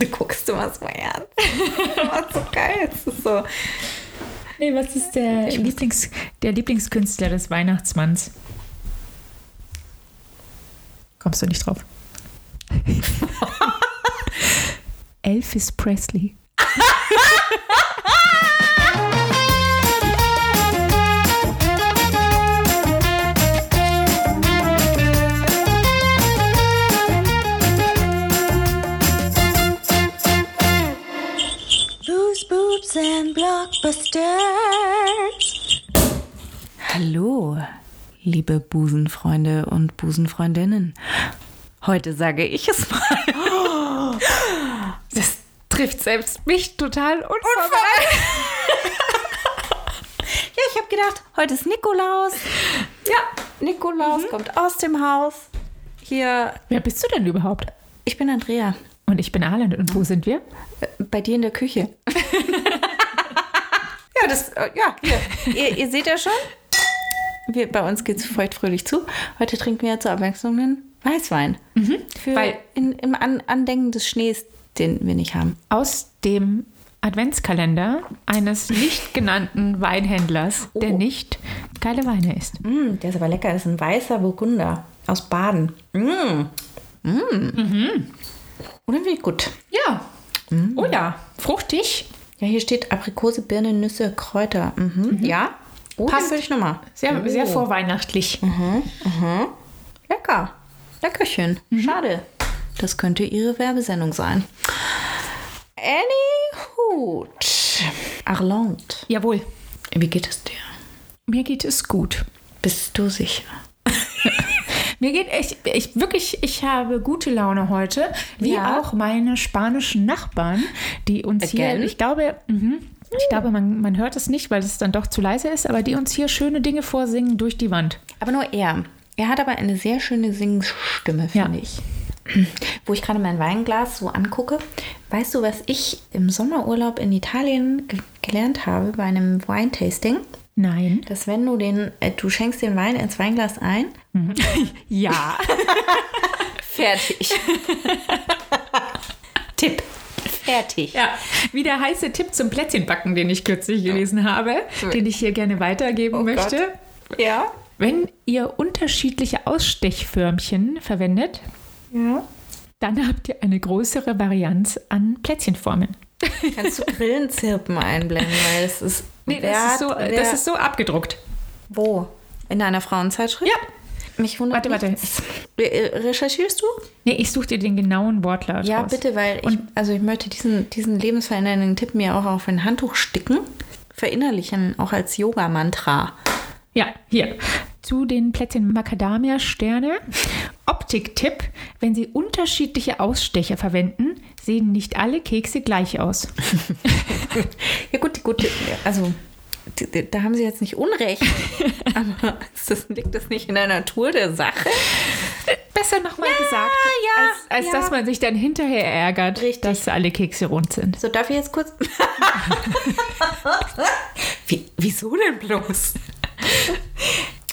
Du guckst immer so ernst. Das ist so geil. Das ist so. Nee, was ist der, Lieblings, der Lieblingskünstler des Weihnachtsmanns? Kommst du nicht drauf? Elvis Presley. Blockbusters. Hallo, liebe Busenfreunde und Busenfreundinnen. Heute sage ich es mal. Das trifft selbst mich total unvorbereitet. Ja, ich habe gedacht, heute ist Nikolaus. Ja, Nikolaus kommt aus dem Haus. Hier, Wer bist du denn überhaupt? ich bin Andrea. Und ich bin Arland. Und wo sind wir? Äh, Bei dir in der Küche. ja, das, äh, ja, hier. Ihr, ihr seht ja schon. Wir, bei uns geht es feuchtfröhlich zu. Heute trinken wir zur Abwechslung einen Weißwein. Für Weil- in, im An Andenken des Schnees, den wir nicht haben. Aus dem Adventskalender eines nicht genannten Weinhändlers, der Oh. nicht geile Weine isst. Mm, der ist aber lecker. Das ist ein weißer Burgunder aus Baden. Mm. Mm. Oder wie gut. Ja. Oh ja. Fruchtig. Ja, hier steht Aprikose, Birne, Nüsse, Kräuter. Mhm. Ja. Oh, Passt. will ich nochmal. Sehr, sehr Oh. vorweihnachtlich. Lecker. Leckerchen. Schade. Das könnte Ihre Werbesendung sein. Annie Hut. Arland. Jawohl. Wie geht es dir? Mir geht es gut. Bist du sicher? Mir geht echt, ich wirklich, ich habe gute Laune heute, wie Ja. auch meine spanischen Nachbarn, die uns Again? hier, ich glaube, mhm, ich glaube, man, man hört es nicht, weil es dann doch zu leise ist, aber die uns hier schöne Dinge vorsingen durch die Wand. Aber nur er. Er hat aber eine sehr schöne Singstimme, Ja. finde ich. Wo ich gerade mein Weinglas so angucke. Weißt du, was ich im Sommerurlaub in Italien ge gelernt habe bei einem Weintasting? Nein. Dass wenn du den, äh, du schenkst den Wein ins Weinglas ein, Ja. fertig. Tipp. Fertig. Ja, wie der heiße Tipp zum Plätzchenbacken, den ich kürzlich gelesen habe, den ich hier gerne weitergeben Oh möchte. Ja. Wenn ihr unterschiedliche Ausstechförmchen verwendet, Ja. dann habt ihr eine größere Varianz an Plätzchenformen. Kannst du Grillenzirpen einblenden, weil es ist. Nee, das, ist so, das ist so abgedruckt. Wo? In einer Frauenzeitschrift? Ja. Mich wundert Warte, warte. nichts. Re- Recherchierst du? Nee, ich suche dir den genauen Wortlaut Ja, raus. bitte, weil ich, also ich möchte diesen, diesen lebensverändernden Tipp mir auch auf ein Handtuch sticken, verinnerlichen, auch als Yoga-Mantra. Ja, hier. Zu den Plätzchen Macadamia-Sterne. Optiktipp: Wenn Sie unterschiedliche Ausstecher verwenden, sehen nicht alle Kekse gleich aus. Ja gut, gut, also da haben sie jetzt nicht Unrecht, aber das, liegt das nicht in der Natur der Sache? Besser nochmal gesagt, ja, als, als ja. dass man sich dann hinterher ärgert, Richtig. dass alle Kekse rund sind. So, darf ich jetzt kurz... Wie, wieso denn bloß?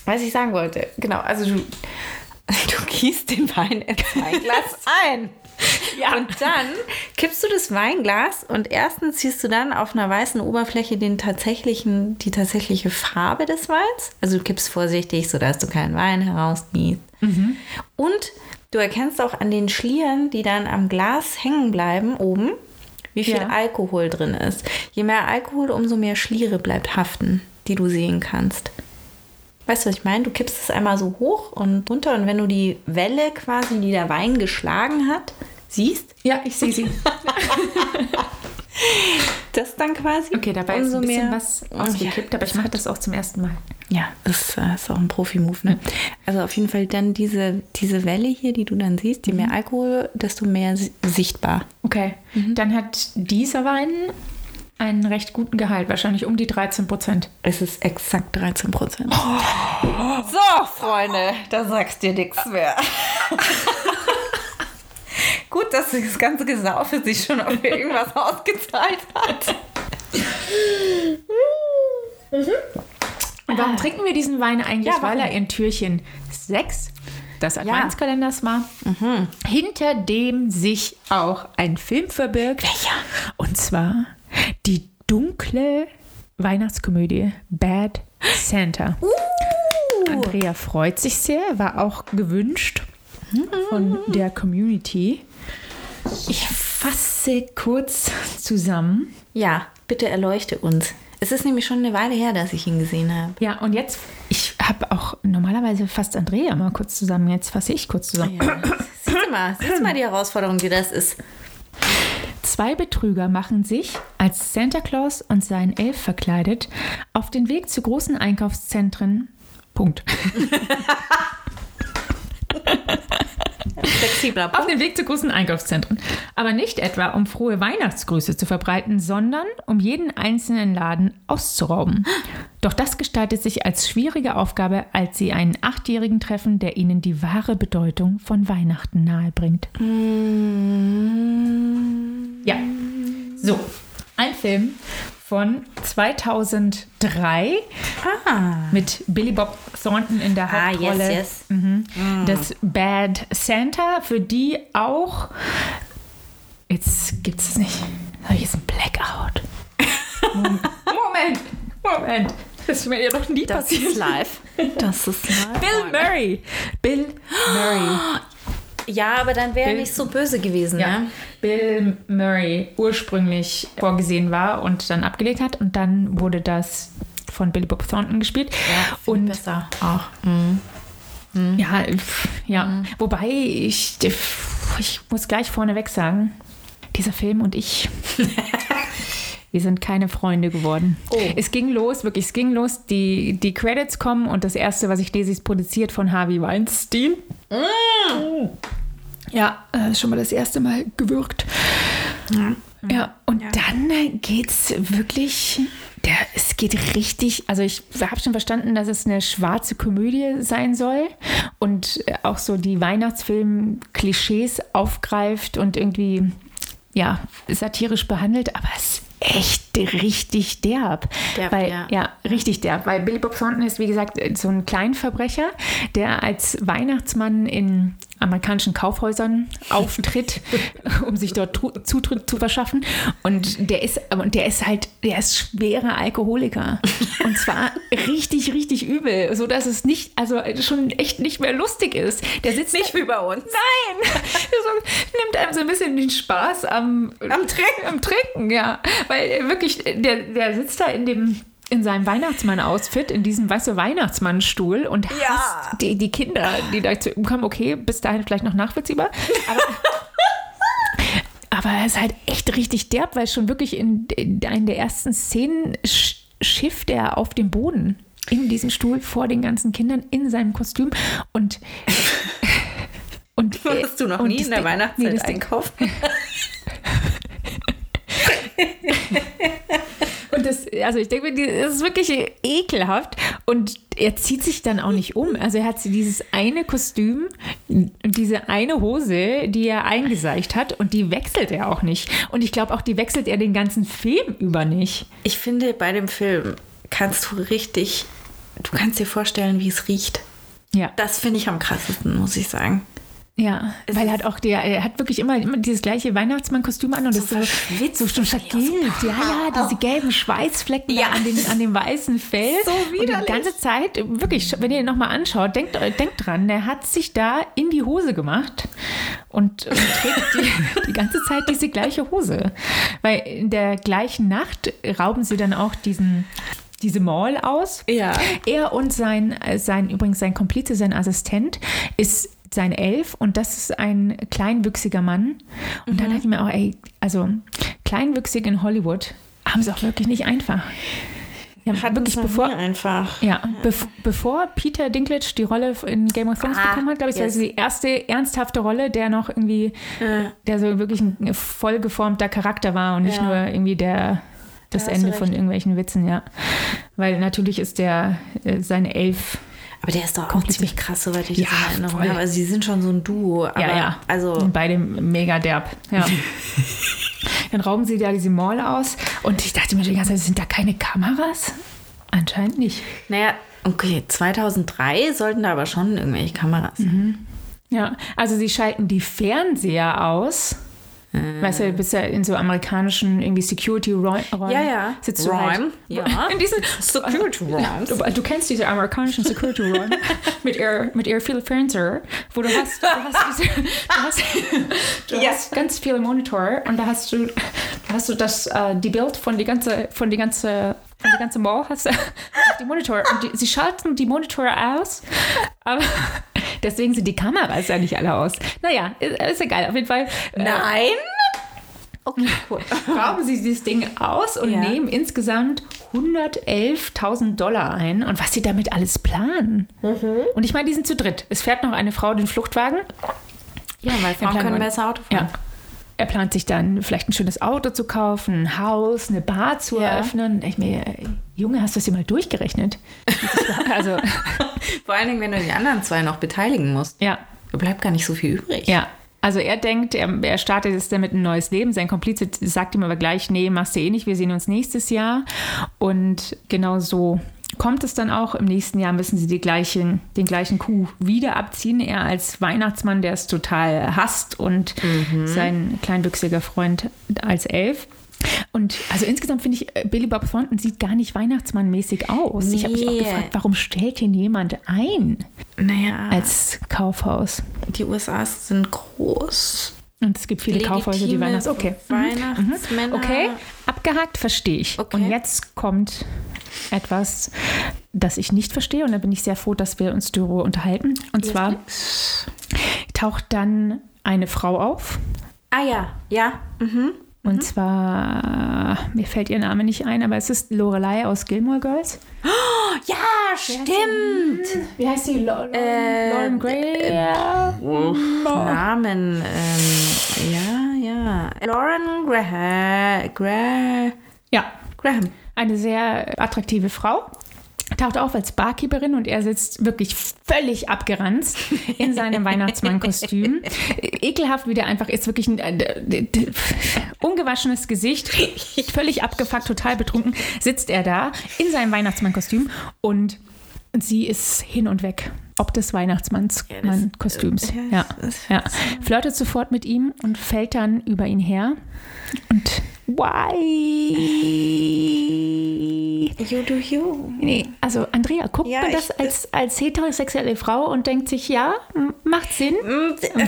Was ich sagen wollte, genau, also du, du gießt den Wein ins Weinglas ein. Ja. Und dann kippst du das Weinglas und erstens siehst du dann auf einer weißen Oberfläche den tatsächlichen, die tatsächliche Farbe des Weins. Also du kippst vorsichtig, sodass du keinen Wein herausgießt. Und du erkennst auch an den Schlieren, die dann am Glas hängen bleiben, oben, wie viel Ja. Alkohol drin ist. Je mehr Alkohol, umso mehr Schliere bleibt haften, die du sehen kannst. Weißt du, was ich meine? Du kippst es einmal so hoch und runter und wenn du die Welle quasi, die der Wein geschlagen hat, siehst, Ja, ich sehe sie. das dann quasi. Okay, dabei ist ein bisschen mehr- was ausgekippt, aber ich mache das auch zum ersten Mal. Ja, das ist, äh, ist auch ein Profi-Move, ne? Also auf jeden Fall dann diese, diese Welle hier, die du dann siehst, je mehr Alkohol, desto mehr si- sichtbar. Okay, dann hat dieser Wein einen recht guten Gehalt, wahrscheinlich um die 13 Prozent. Es ist exakt 13 Prozent. So, Freunde, da sagst dir nichts mehr. Gut, dass das ganze Gesaufe sich schon auf irgendwas ausgezahlt hat. Und warum trinken wir diesen Wein eigentlich? Ja? Weil er in Türchen 6 des Adventskalenders war, hinter dem sich auch ein Film verbirgt. Welcher? Und zwar die dunkle Weihnachtskomödie Bad Santa. Andrea freut sich sehr, war auch gewünscht von der Community. Ich fasse kurz zusammen. Ja, bitte erleuchte uns. Es ist nämlich schon eine Weile her, dass ich ihn gesehen habe. Ja, und jetzt, ich habe auch normalerweise fast Andrea mal kurz zusammen. Jetzt fasse ich kurz zusammen. Ja. Siehst du mal, siehst du mal die Herausforderung, die das ist. Zwei Betrüger machen sich, als Santa Claus und sein Elf verkleidet, auf den Weg zu großen Einkaufszentren. Punkt. Flexibler Auf den Weg zu großen Einkaufszentren. Aber nicht etwa, um frohe Weihnachtsgrüße zu verbreiten, sondern um jeden einzelnen Laden auszurauben. Doch das gestaltet sich als schwierige Aufgabe, als sie einen Achtjährigen treffen, der ihnen die wahre Bedeutung von Weihnachten nahebringt. Ja, so. Ein Film von 2003 Ah. mit Billy Bob Thornton in der Ah, Hauptrolle. yes, yes. Mhm. Das Bad Santa, für die auch. Jetzt gibt es nicht. Habe ich jetzt ein Blackout? Moment, Moment. Das ist mir ja noch nie Das passiert. ist live. Das ist live. Bill Murray. Bill Murray. Ja, aber dann wäre er nicht so böse gewesen, Ja. ne? Bill Murray ursprünglich vorgesehen war und dann abgelehnt hat. Und dann wurde das von Billy Bob Thornton gespielt. und und besser auch. Mhm. Ja, pf, ja. Wobei ich, ich muss gleich vorneweg sagen, dieser Film und ich, wir sind keine Freunde geworden. Oh. Es ging los, wirklich, es ging los. Die, die Credits kommen und das erste, was ich lese, ist produziert von Harvey Weinstein. Ja, äh, schon mal das erste Mal gewürgt. Ja, und Ja. dann geht's wirklich, der, es geht richtig, also ich habe schon verstanden, dass es eine schwarze Komödie sein soll und auch so die Weihnachtsfilm-Klischees aufgreift und irgendwie, ja, satirisch behandelt, aber es ist echt richtig derb. Derb, weil, ja. ja, richtig derb, weil Billy Bob Thornton ist, wie gesagt, so ein Kleinverbrecher, der als Weihnachtsmann in amerikanischen Kaufhäusern auftritt, um sich dort Zutritt zu verschaffen. Und der ist, und der ist halt, der ist schwerer Alkoholiker. Und zwar richtig, richtig übel, so dass es nicht, also schon echt nicht mehr lustig ist. Der sitzt Nicht wie bei uns. Nein! so, nimmt einem so ein bisschen den Spaß am, am Trinken. Am Trinken, ja. Weil wirklich, der, der sitzt da in dem in seinem Weihnachtsmann-Outfit, in diesem, weißt du, Weihnachtsmannstuhl und hasst Ja. die, die Kinder, die da zu ihm kommen, okay, bis dahin vielleicht noch nachvollziehbar. Aber, aber er ist halt echt richtig derb, weil schon wirklich in, in einer der ersten Szenen sch- schifft er auf dem Boden in diesem Stuhl vor den ganzen Kindern in seinem Kostüm und und Warst du noch nie in der Weihnachtszeit nee, einkaufen? Und das, also ich denke, mir, das ist wirklich ekelhaft. Und er zieht sich dann auch nicht um. Also er hat dieses eine Kostüm, diese eine Hose, die er eingeseicht hat, und die wechselt er auch nicht. Und ich glaube auch, die wechselt er den ganzen Film über nicht. Ich finde, bei dem Film kannst du richtig, du kannst dir vorstellen, wie es riecht. Ja. Das finde ich am krassesten, muss ich sagen. Ja, weil er hat auch der, er hat wirklich immer, immer dieses gleiche Weihnachtsmann-Kostüm an und So das ist so, so schon vergilbt. Ja, ja, diese gelben Schweißflecken Ja. da an, den, an dem weißen Fell. So und die widerlich. ganze Zeit, wirklich, wenn ihr ihn nochmal anschaut, denkt, denkt dran, der hat sich da in die Hose gemacht und, und trägt die, die ganze Zeit diese gleiche Hose. Weil in der gleichen Nacht rauben sie dann auch diesen diese Mall aus. Ja. Er und sein, sein, übrigens sein Komplize, sein Assistent, ist sein Elf und das ist ein kleinwüchsiger Mann. Und Mhm. dann dachte ich mir auch, ey, also kleinwüchsig in Hollywood haben sie auch wirklich nicht einfach. Ja, Hat wirklich bevor, einfach. ja, bev bevor Peter Dinklage die Rolle in Game of Thrones Ah, bekommen hat, glaube ich, yes. das war die erste ernsthafte Rolle, der noch irgendwie, Äh, der so wirklich ein vollgeformter Charakter war und nicht Ja. nur irgendwie der das Da Ende von irgendwelchen Witzen, ja. Weil natürlich ist der äh, seine Elf. Aber der ist doch auch ziemlich krass, soweit ich Ja, das in Erinnerung habe. Also, sie sind schon so ein Duo. Aber ja, ja. Also, beide mega derb. Ja. Dann rauben sie da diese Mall aus und ich dachte mir die ganze Zeit, sind da keine Kameras? Anscheinend nicht. naja, okay, 2003 sollten da aber schon irgendwelche Kameras sein. Ja, also sie schalten die Fernseher aus. Weißt du, du bist ja in so amerikanischen irgendwie Security-Räumen. Ja, ja. Sitzt du Räum, halt ja. in diesen Security Rooms. Du, du kennst diese amerikanischen Security-Räume mit ihr, mit ihr viel Fernseher, wo du hast, du hast, diese, du hast, du Ja. hast ganz viele Monitore und da hast du, da hast du das, äh, die Bild von die ganze, von die ganze, von die ganze Mall hast du auf die Monitore und die, sie schalten die Monitore aus, aber deswegen sind die Kameras ja nicht alle aus. Naja, ist, ist egal, auf jeden Fall. äh, Nein? Okay, cool. rauben sie dieses Ding aus und Ja. nehmen insgesamt 111.000 Dollar ein. Und was sie damit alles planen. Mhm. Und ich meine, die sind zu dritt. Es fährt noch eine Frau den Fluchtwagen. Ja, weil Frauen können besser Auto fahren. Ja. Er plant sich dann vielleicht ein schönes Auto zu kaufen, ein Haus, eine Bar zu Ja. eröffnen. Ich mir, Junge, hast du das hier mal durchgerechnet? also, Vor allen Dingen, wenn du die anderen zwei noch beteiligen musst. ja, Da bleibt gar nicht so viel übrig. Ja. Also er denkt, er, er startet jetzt damit ein neues Leben. Sein Komplize sagt ihm aber gleich, nee, machst du eh nicht, wir sehen uns nächstes Jahr. Und genau so kommt es dann auch. Im nächsten Jahr müssen sie gleichen, den gleichen Coup wieder abziehen. Er als Weihnachtsmann, der es total hasst und sein kleinwüchsiger Freund als Elf. Und also insgesamt finde ich, äh, Billy Bob Thornton sieht gar nicht Weihnachtsmannmäßig aus. Ich habe mich auch Nee. gefragt, warum stellt ihn jemand ein Naja, als Kaufhaus? die USA sind groß. Und es gibt viele Kaufhäuser, die Legitime Weihnachts... Okay. Mhm. Weihnachtsmänner. Okay, abgehakt, verstehe ich. Okay. Und jetzt kommt etwas, das ich nicht verstehe. Und da bin ich sehr froh, dass wir uns darüber unterhalten. Und zwar taucht dann eine Frau auf. Ah ja, ja. Mhm. Und zwar, mir fällt ihr Name nicht ein, aber es ist Lorelei aus Gilmore Girls. Ja, stimmt. Wie heißt sie? Lauren, Äh, Lauren Gray? Ja. Namen. Ähm, ja, ja. Lauren Graham. Graham. ja, Graham. Eine sehr attraktive Frau. Taucht auf als Barkeeperin und er sitzt wirklich völlig abgeranzt in seinem Weihnachtsmannkostüm. Ekelhaft, wie der einfach ist, wirklich ein äh, ungewaschenes Gesicht, völlig abgefuckt, total betrunken, sitzt er da in seinem Weihnachtsmannkostüm und sie ist hin und weg. Ob des Weihnachtsmanns-Kostüms. äh, Ja, das- ja. Flirtet sofort mit ihm und fällt dann über ihn her. Und why? You do you. Nee, also Andrea, guckt Ja, man das ich- als, als heterosexuelle Frau und denkt sich, ja, macht Sinn. Äh,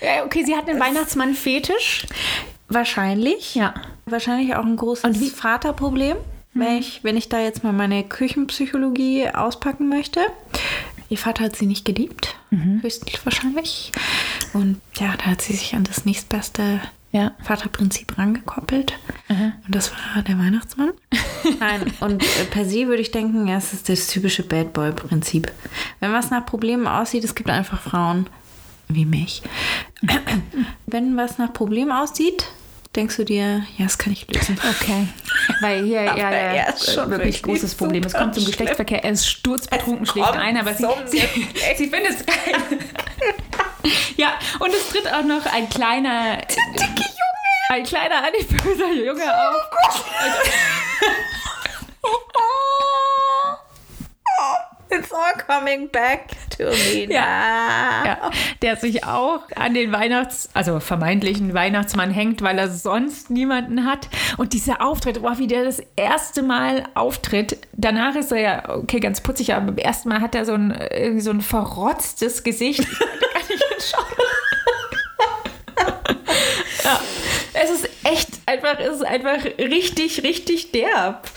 Äh, Okay, sie hat einen Weihnachtsmann-Fetisch. Wahrscheinlich. Ja. Wahrscheinlich auch ein großes Vaterproblem, wenn, ich, wenn ich da jetzt mal meine Küchenpsychologie auspacken möchte. Ihr Vater hat sie nicht geliebt, höchstwahrscheinlich. Und ja, da hat sie sich an das nächstbeste Ja. Vaterprinzip rangekoppelt. Und das war der Weihnachtsmann. Nein, und äh, per se würde ich denken, ja, es ist das typische Bad Boy-Prinzip. Wenn was nach Problemen aussieht, es gibt einfach Frauen wie mich. Wenn was nach Problemen aussieht, denkst du dir, ja, das kann ich lösen. Okay. Weil hier ja, ja, er ist schon wirklich wirklich großes Problem. Es kommt zum. Geschlechtsverkehr, er ist sturzbetrunken, schlägt ein, aber sie, sie, sie findet es geil. ja, und es tritt auch noch ein kleiner. Dicke Junge! Ein kleiner adipöser Junge auf. It's all coming back to me now. Ja, der sich auch an den Weihnachts-, also vermeintlichen Weihnachtsmann hängt, weil er sonst niemanden hat. Und dieser Auftritt, wow, wie der das erste Mal auftritt, danach ist er ja, okay, ganz putzig, aber beim ersten Mal hat er so ein, irgendwie so ein verrotztes Gesicht. Hinschauen. ja, es ist echt einfach, es ist einfach richtig, richtig derb.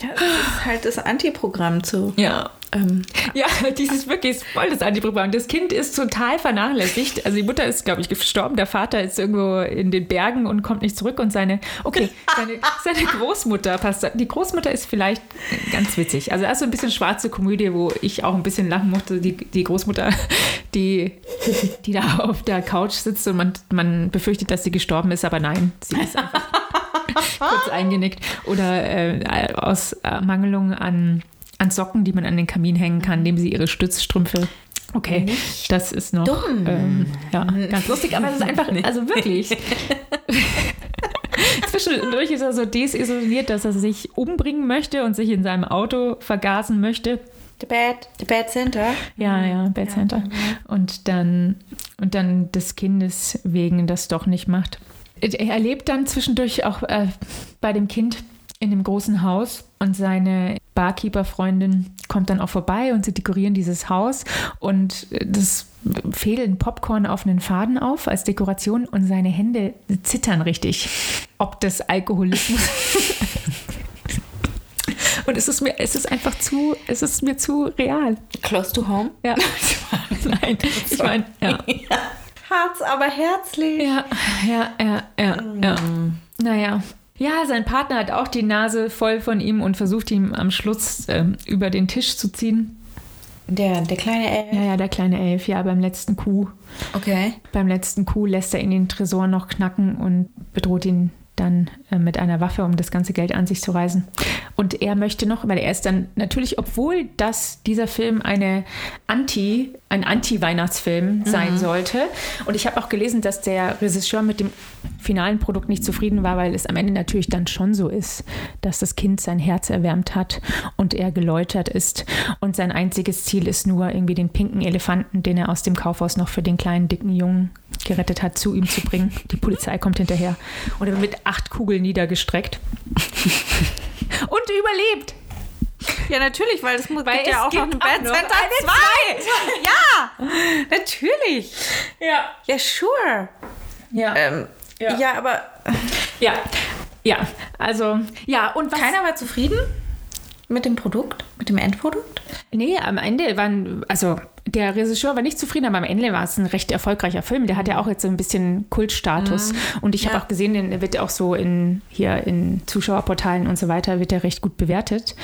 Ja, das ist halt das Antiprogramm zu. Ja. Ähm, Ja, dieses wirklich voll das Antiprogramm. Das Kind ist total vernachlässigt. Also die Mutter ist, glaube ich, gestorben. Der Vater ist irgendwo in den Bergen und kommt nicht zurück. Und seine, okay, seine, seine Großmutter passt. Die Großmutter ist vielleicht ganz witzig. Also das ist so ein bisschen schwarze Komödie, wo ich auch ein bisschen lachen musste. Die, die Großmutter, die, die da auf der Couch sitzt und man, man befürchtet, dass sie gestorben ist, aber nein, sie ist einfach kurz eingenickt. Oder äh, aus Ermangelung an, an Socken, die man an den Kamin hängen kann, nehmen sie ihre Stützstrümpfe. Okay, das ist noch dumm. Ähm, ja, ganz lustig, aber es ist einfach, also wirklich. Zwischendurch ist er so desisoliert, dass er sich umbringen möchte und sich in seinem Auto vergasen möchte. The Bad, the Bad Center. Ja, ja, Bad Center. Und dann, und dann des Kindes wegen das doch nicht macht. Er erlebt dann zwischendurch auch äh, bei dem Kind in dem großen Haus und seine Barkeeper-Freundin kommt dann auch vorbei und sie dekorieren dieses Haus und das fädeln Popcorn auf einen Faden auf als Dekoration und seine Hände zittern richtig. Ob das Alkoholismus. und es ist mir, es ist einfach zu, es ist mir zu real. Close to home. Ja. Nein, ich meine, ja. Harz, aber herzlich. Ja, ja, ja, ja, ja. Naja. Ja, sein Partner hat auch die Nase voll von ihm und versucht ihm am Schluss ähm, über den Tisch zu ziehen. Der, der kleine Elf. Ja, ja, der kleine Elf, ja, beim letzten Coup. Okay. Beim letzten Coup lässt er ihn den Tresor noch knacken und bedroht ihn dann äh, mit einer Waffe, um das ganze Geld an sich zu reisen. Und er möchte noch, weil er ist dann natürlich, obwohl das dieser Film eine Anti, ein Anti-Weihnachtsfilm sein sollte. Und ich habe auch gelesen, dass der Regisseur mit dem finalen Produkt nicht zufrieden war, weil es am Ende natürlich dann schon so ist, dass das Kind sein Herz erwärmt hat und er geläutert ist. Und sein einziges Ziel ist nur, irgendwie den pinken Elefanten, den er aus dem Kaufhaus noch für den kleinen, dicken Jungen gerettet hat, zu ihm zu bringen. Die Polizei kommt hinterher und er wird mit acht Kugeln niedergestreckt. und überlebt. Ja, natürlich, weil es muss, Weil gibt ja es auch noch ein Bad Center eine 2. Ja, natürlich. Ja. Ja, sure. Ja. Ähm, Ja. ja. aber ja. Ja. Also, ja, und was. keiner war zufrieden mit dem Produkt, mit dem Endprodukt. Nee, am Ende waren, also der Regisseur war nicht zufrieden, aber am Ende war es ein recht erfolgreicher Film. Der hat ja auch jetzt so ein bisschen Kultstatus. Und ich habe Ja. auch gesehen, den wird auch so in hier in Zuschauerportalen und so weiter, wird er recht gut bewertet.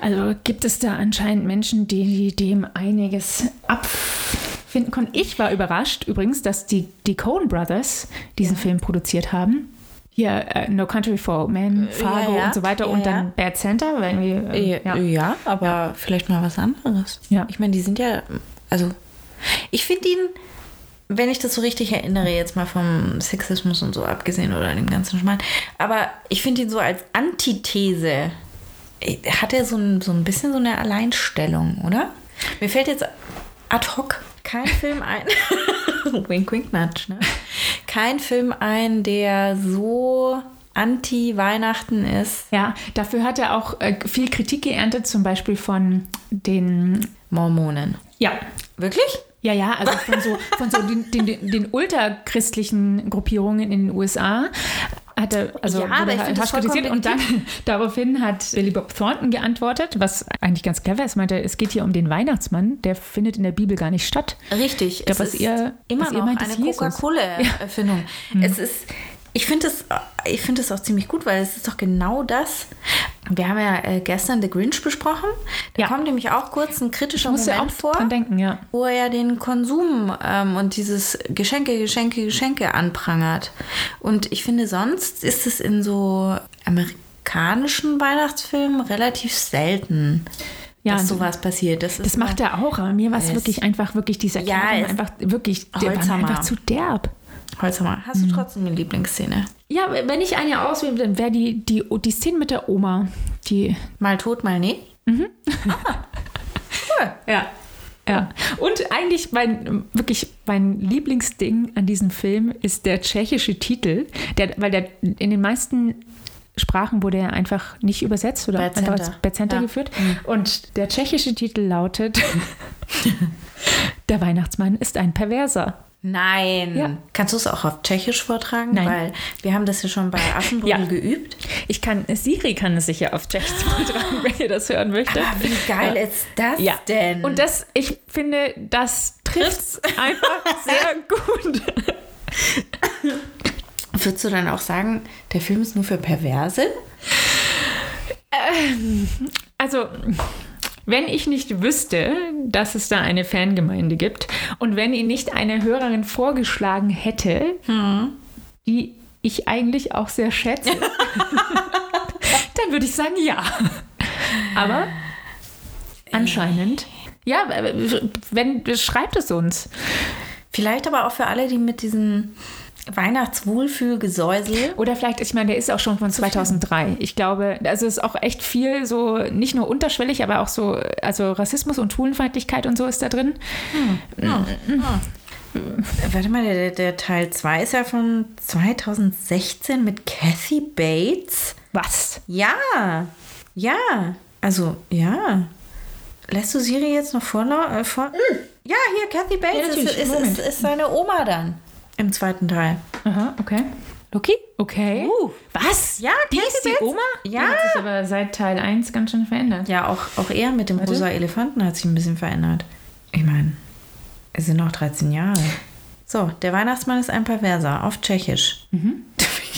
Also gibt es da anscheinend Menschen, die dem einiges abfinden konnten. Ich war überrascht übrigens, dass die, die Coen Brothers diesen Film produziert haben. Hier äh, No Country for Old Men, Fargo ja, ja. und so weiter Ja, und dann Bad Center. Weil irgendwie, äh, Ja, aber vielleicht mal was anderes. Ja. Ich meine, die sind ja, also ich finde ihn, wenn ich das so richtig erinnere, jetzt mal vom Sexismus und so abgesehen oder dem ganzen Schmarrn, aber ich finde ihn so als Antithese, äh, hat er so ein, so ein bisschen so eine Alleinstellung, oder? Mir fällt jetzt ad hoc kein Film ein, wink, wink, nudge, ne? Kein Film ein, der so anti-Weihnachten ist. Ja, dafür hat er auch äh, viel Kritik geerntet, zum Beispiel von den. Mormonen. Ja. Wirklich? Ja, ja, also von so, von so den, den, den, den ultrachristlichen Gruppierungen in den USA. Hat er, also Ja, aber ich harsch kritisiert und dann daraufhin hat Billy Bob Thornton geantwortet, was eigentlich ganz clever ist. Meinte, es geht hier um den Weihnachtsmann, der findet in der Bibel gar nicht statt. Richtig. glaube, was ihr- immer was ihr noch meint, eine ist. Coca-Cola-Erfindung. Es ist, ich finde es, ich finde es auch ziemlich gut, weil es ist doch genau das. Wir haben ja äh, gestern The Grinch besprochen. Da Ja. kommt nämlich auch kurz ein kritischer Moment auch vor, denken, ja. wo er ja den Konsum ähm, und dieses Geschenke, Geschenke, Geschenke anprangert. Und ich finde, sonst ist es in so amerikanischen Weihnachtsfilmen relativ selten. Ja, dass so- sowas passiert. Das, Das macht er auch, aber mir war es wirklich einfach, wirklich dieser Ja, Kerl einfach, wirklich, der war einfach zu derb. Holzhammer. Hast du trotzdem eine Lieblingsszene? Ja, wenn ich eine auswählen würde, dann wäre die, die, die Szene mit der Oma. Die, Mal tot, mal nee. ja. Ja. Und eigentlich mein, wirklich mein Lieblingsding an diesem Film ist der tschechische Titel, der, weil der in den meisten Sprachen wurde er einfach nicht übersetzt oder Bad einfach Center. als Bad Center Ja. geführt. Und der tschechische Titel lautet Der Weihnachtsmann ist ein Perverser. Nein. Ja. Kannst du es auch auf Tschechisch vortragen? Nein. Weil wir haben das ja schon bei Aschenbrödel Ja. geübt. Ich kann, Siri kann es sicher auf Tschechisch vortragen, wenn ihr das hören möchtet. Ah, wie geil Ja. ist das Ja, denn? und das, ich finde, das trifft einfach sehr gut. Würdest du dann auch sagen, der Film ist nur für Perverse? Also, wenn ich nicht wüsste, dass es da eine Fangemeinde gibt und wenn ihr nicht eine Hörerin vorgeschlagen hätte, die ich eigentlich auch sehr schätze, dann würde ich sagen ja. Aber anscheinend, ja, wenn schreibt es uns. Vielleicht aber auch für alle, die mit diesen Weihnachtswohlfühlgesäusel. Oder vielleicht, ich meine, der ist auch schon von 2003. Ich glaube, also es ist auch echt viel so, nicht nur unterschwellig, aber auch so, also Rassismus und Schwulenfeindlichkeit und so ist da drin. Warte mal, der, der Teil 2 ist ja von 2016 mit Kathy Bates. Was? Ja, ja, also ja. Lässt du Siri jetzt noch vorlau- äh, vor? Ja, hier, Kathy Ja, Bates ist, natürlich. ist, Moment. ist, ist seine Oma dann im zweiten Teil. Aha, okay. Luki? Okay. Uh. Was? Ja, die ist die? Oma? Ja. Die hat sich aber seit Teil 1 ganz schön verändert. Ja, auch, auch er mit dem rosa Elefanten hat sich ein bisschen verändert. Ich meine, es sind noch 13 Jahre. So, der Weihnachtsmann ist ein Perverser auf Tschechisch.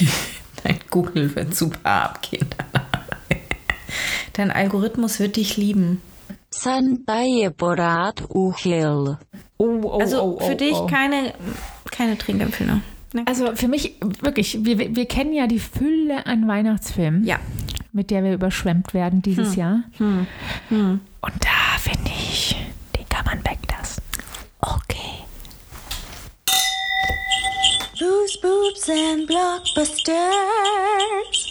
Dein Google wird super abgehen. Dein Algorithmus wird dich lieben. Oh, oh, Also oh, oh, für dich oh. keine, keine Trinkempfehlung. Also für mich wirklich, wir, wir kennen ja die Fülle an Weihnachtsfilmen, Ja. mit der wir überschwemmt werden dieses Jahr. Und da finde ich, den kann man weglassen. Booze, boobs and blockbusters.